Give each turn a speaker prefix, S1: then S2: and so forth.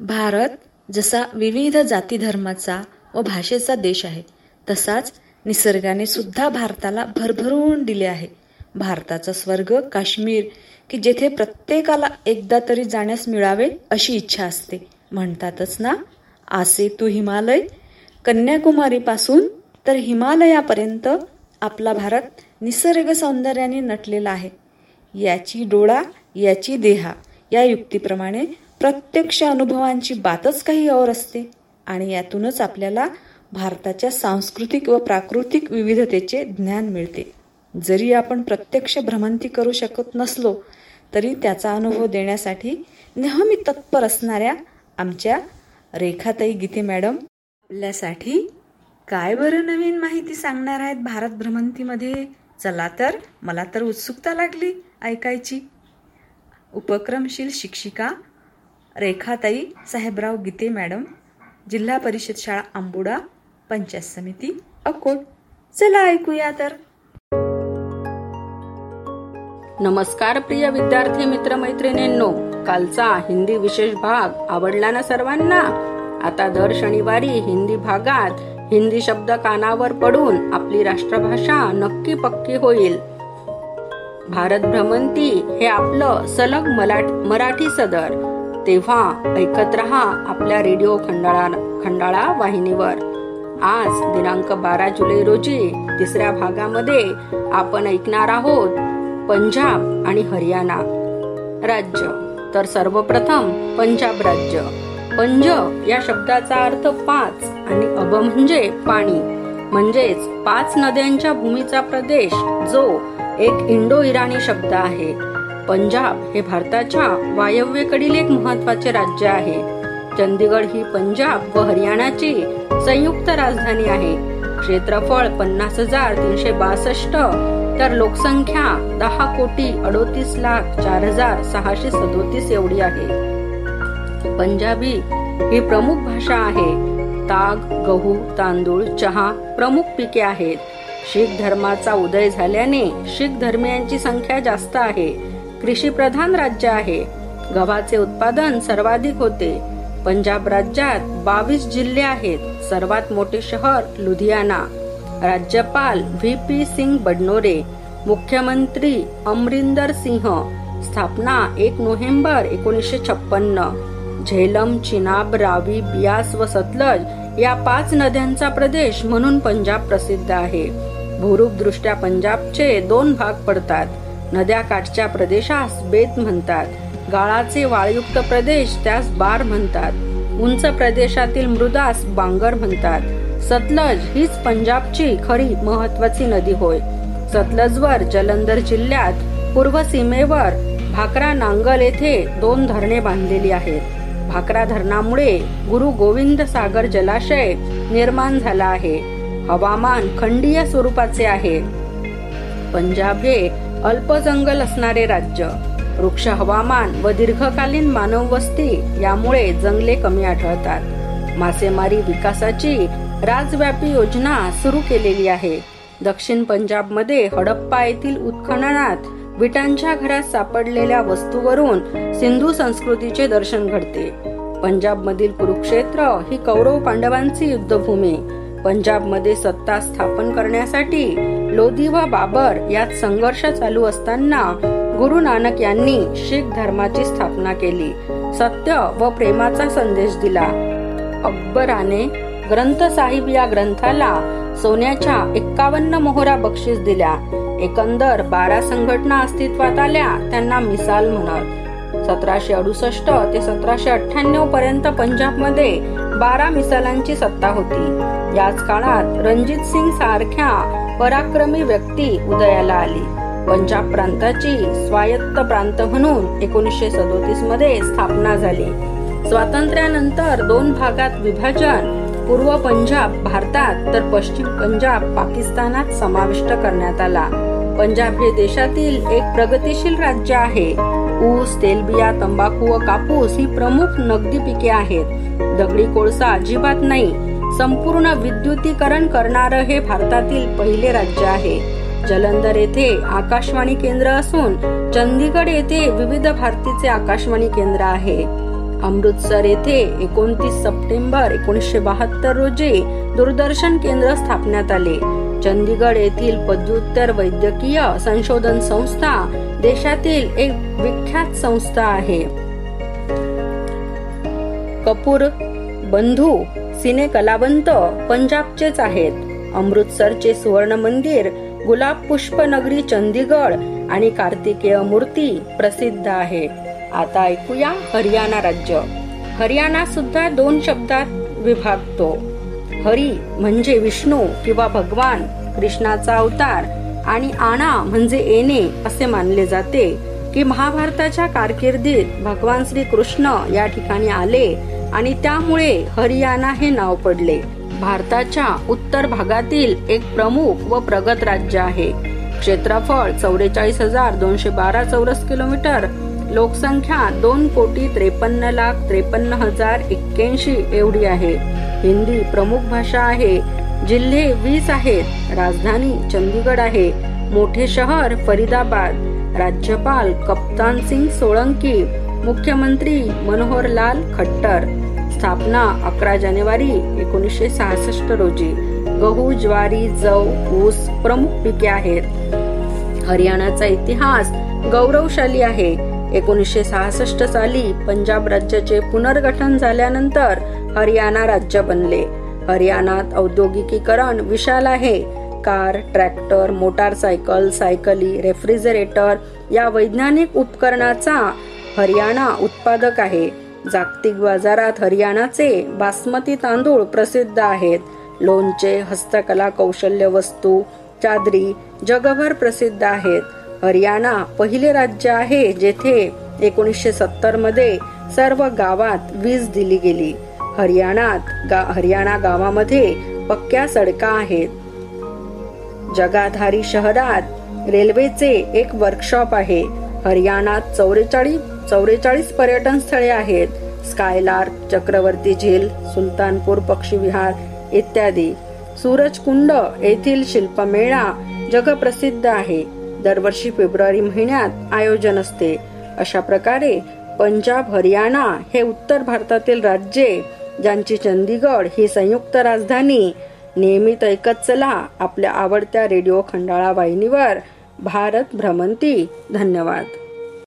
S1: भारत जसा विविध जाती धर्माचा व भाषेचा देश आहे तसाच निसर्गाने सुद्धा भारताला भरभरून दिले आहे. भारताचा स्वर्ग काश्मीर की जेथे प्रत्येकाला एकदा तरी जाण्यास मिळावे अशी इच्छा असते. म्हणतातच ना आसे तू हिमालय कन्याकुमारीपासून तर हिमालयापर्यंत आपला भारत निसर्ग सौंदर्याने नटलेला आहे. याची डोळा याची देहा या युक्तीप्रमाणे प्रत्यक्ष अनुभवांची बातच काही और असते आणि यातूनच आपल्याला भारताच्या सांस्कृतिक व प्राकृतिक विविधतेचे ज्ञान मिळते. जरी आपण प्रत्यक्ष भ्रमंती करू शकत नसलो तरी त्याचा अनुभव देण्यासाठी नेहमी तत्पर असणाऱ्या आमच्या रेखाताई गीते मॅडम आपल्यासाठी काय बरं नवीन माहिती सांगणार आहेत भारत भ्रमंतीमध्ये? चला तर मला तर उत्सुकता लागली ऐकायची. उपक्रमशील शिक्षिका रेखाताई साहेबराव गीते मॅडम जिल्हा परिषद शाळा आंबुडा पंचायत समिती अकोट. चला ऐकूया तर.
S2: नमस्कार प्रिय विद्यार्थी मित्र मैत्रिणींनो. कालचा हिंदी विशेष भाग आवडला ना सर्वांना? आता दर शनिवारी हिंदी भागात हिंदी शब्द कानावर पडून आपली राष्ट्रभाषा नक्की पक्की होईल. भारत भ्रमंती हे आपलं सलग मराठी सदर. तेव्हा ऐकत रहा आपल्या रेडिओ खंडाळा खंडाळा वाहिनीवर. आज दिनांक बारा जुलै रोजी तिसऱ्या भागामध्ये आपण ऐकणार आहोत पंजाब आणि हरियाणा राज्य. तर सर्वप्रथम पंजाब राज्य. पंज या शब्दाचा अर्थ पाच आणि अब म्हणजे पाणी. म्हणजेच पाच नद्यांच्या भूमीचा प्रदेश जो एक इंडो इराणी शब्द आहे. पंजाब हे भारताच्या वायव्येकडील एक महत्त्वाचे राज्य आहे. चंदीगड ही पंजाब व हरियाणाची संयुक्त राजधानी आहे. क्षेत्रफळ पन्नास हजार तीनशे बासष्ट तर लोकसंख्या दहा कोटी अडोतीस लाख चार हजार सहाशे सदोतीस एवढी आहे. पंजाबी ही प्रमुख भाषा आहे. ताग गहू तांदूळ चहा प्रमुख पिके आहेत. शीख धर्माचा उदय झाल्याने शीख धर्मियांची संख्या जास्त आहे. कृषीप्रधान राज्य आहे. गव्हाचे उत्पादन सर्वाधिक होते. पंजाब राज्यात बावीस जिल्हे आहेत. सर्वात मोठे शहर लुधियाना. राज्यपाल व्ही पी सिंग बडनोरे मुख्यमंत्री अमरिंदर सिंह स्थापना एक नोव्हेंबर एकोणीसशे छप्पन्न. झेलम चिनाब रावी बियास व सतलज या पाच नद्यांचा प्रदेश म्हणून पंजाब प्रसिद्ध आहे. भूरूप दृष्ट्या पंजाबचे दोन भाग पडतात. नद्या काठच्या प्रदेशास बेत म्हणतात. गाळाचे वाळयुक्त प्रदेश त्यास बार म्हणतात. उंच प्रदेशातील मृदास बांगर म्हणतात. सतलज हीच पंजाबची खरी महत्वाची नदी होय. सतलजवर जलंधर जिल्ह्यात पूर्व सीमेवर भाकरा नांगल येथे दोन धरणे बांधलेली आहेत. भाकरा धरणामुळे गुरु गोविंद सागर जलाशय निर्माण झाला आहे. हवामान खंडीय स्वरूपाचे आहे. पंजाब हे अल्प जंगल असणारे राज्य. वृक्ष हवामान व दीर्घकालीन मानव वस्ती यामुळे जंगले कमी आढळतात. मासेमारी विकासाची राजव्यापी योजना सुरू केलेली आहे. दक्षिण पंजाबमध्ये हडप्पा येथील उत्खननात विटांच्या घरात सापडलेल्या वस्तूवरून सिंधू संस्कृतीचे दर्शन घडते. पंजाब मधील कुरुक्षेत्र ही कौरव पांडवांची युद्धभूमी. पंजाबमध्ये सत्ता स्थापन करण्यासाठी लोधी व बाबर यात संघर्ष चालू असताना गुरु नानक यांनी शीख धर्माची स्थापना केली. सत्य व प्रेमाचा संदेश दिला. अकबराने ग्रंथ साहिब या ग्रंथाला सोन्याच्या एक्कावन्न मोहरा बक्षीस दिल्या. एकंदर बारा संघटना अस्तित्वात आल्या त्यांना मिसाल म्हणत. सतराशे अडुसष्ट ते सतराशे अठ्ठ्याण्णव पर्यंत पंजाबमध्ये बारा मिसालांची सत्ता होती. याच काळात रणजित सिंग सारख्या पराक्रमी व्यक्ती उदयाला आली. पंजाब प्रांताची स्वायत्त प्रांत म्हणून एकोणीसशे सदोतीसमध्ये स्थापना झाली. स्वातंत्र्यानंतर दोन भागात विभाजन पूर्व पंजाब भारतात तर पश्चिम पंजाब पाकिस्तानात समाविष्ट करण्यात आला. पंजाब हे देशातील एक प्रगतीशील राज्य आहे. ऊस तेलबिया तंबाखू व कापूस ही प्रमुख नगदी पिके आहेत. दगडी कोळसा अजिबात नाही. संपूर्ण विद्युतीकरण करणारं हे भारतातील पहिले राज्य आहे. जलंधर येथे आकाशवाणी केंद्र असून चंदीगड येथे विविध भारतीचे आकाशवाणी केंद्र आहे. अमृतसर येथे एकोणतीस सप्टेंबर एकोणीसशे बहात्तर रोजी दूरदर्शन केंद्र स्थापण्यात आले. चंदीगड येथील पदव्युत्तर वैद्यकीय संशोधन संस्था देशातील एक विख्यात संस्था आहे. कपूर बंधू सिने कलावंत पंजाबचेच आहेत. अमृतसरचे सुवर्ण मंदिर गुलाब पुष्प नगरी चंदीगड आणि कार्तिकेय मूर्ती प्रसिद्ध आहे. आता ऐकूया हरियाणा राज्य. हरियाणा सुद्धा दोन शब्दात विभागतो. हरी म्हणजे विष्णू किंवा भगवान कृष्णाचा अवतार आणि आणा म्हणजे येणे असे मानले जाते की महाभारताच्या कारकिर्दीत भगवान श्री कृष्ण या ठिकाणी आले आणि त्यामुळे हरियाणा हे नाव पडले. भारताच्या उत्तर भागातील एक प्रमुख व प्रगत राज्य आहे. क्षेत्रफळ चौवेचाळीस हजार दोनशे बारा चौरस किलोमीटर. लोकसंख्या दोन कोटी त्रेपन्न लाख त्रेपन्न हजार एक्क्याऐंशी एवढी आहे. हिंदी प्रमुख भाषा आहे. जिल्हे वीस आहेत. राजधानी चंदीगड आहे. मोठे शहर फरीदाबाद. राज्यपाल कप्तान सिंग सोळंकी मुख्यमंत्री मनोहर लाल खट्टर. स्थापना अकरा जानेवारी एकोणीसशे सहासष्ट रोजी. गहू ज्वारी जव ऊस प्रमुख पिके आहेत. हरियाणाचा इतिहास गौरवशाली आहे. एकोणीसशे सहासष्ट साली पंजाब राज्याचे पुनर्गठन झाल्यानंतर हरियाणा राज्य बनले. हरियाणात औद्योगिकीकरण विशाल आहे. कार ट्रॅक्टर मोटारसायकल सायकली रेफ्रिजरेटर या वैज्ञानिक उपकरणाचा हरियाणा उत्पादक आहे. जागतिक बाजारात हरियाणाचे बासमती तांदूळ प्रसिद्ध आहेत. लोणचे हस्तकला कौशल्य वस्तू चादरी जगभर प्रसिद्ध आहेत. हरियाणा पहिले राज्य आहे जेथे एकोणीसशे सत्तरमध्ये सर्व गावात वीज दिली गेली. हरियाणात गा हरियाणा गावामध्ये पक्क्या सडका आहेत. जगाधारी शहरात रेल्वेचे एक वर्कशॉप आहे. हरियाणात चौवेचाळीस चौवेचाळीस पर्यटन स्थळे आहेत. स्कायलार्क चक्रवर्ती झील सुलतानपूर पक्षीविहार इत्यादी. सूरजकुंड येथील शिल्पमेळा जगप्रसिद्ध आहे. दरवर्षी फेब्रुवारी महिन्यात आयोजन असते. अशा प्रकारे पंजाब हरियाणा हे उत्तर भारतातील राज्ये ज्यांची चंदीगड ही संयुक्त राजधानी नियमित ऐकत चला आपल्या आवडत्या रेडिओ खंडाळा वाहिनीवर भारत भ्रमंती. धन्यवाद.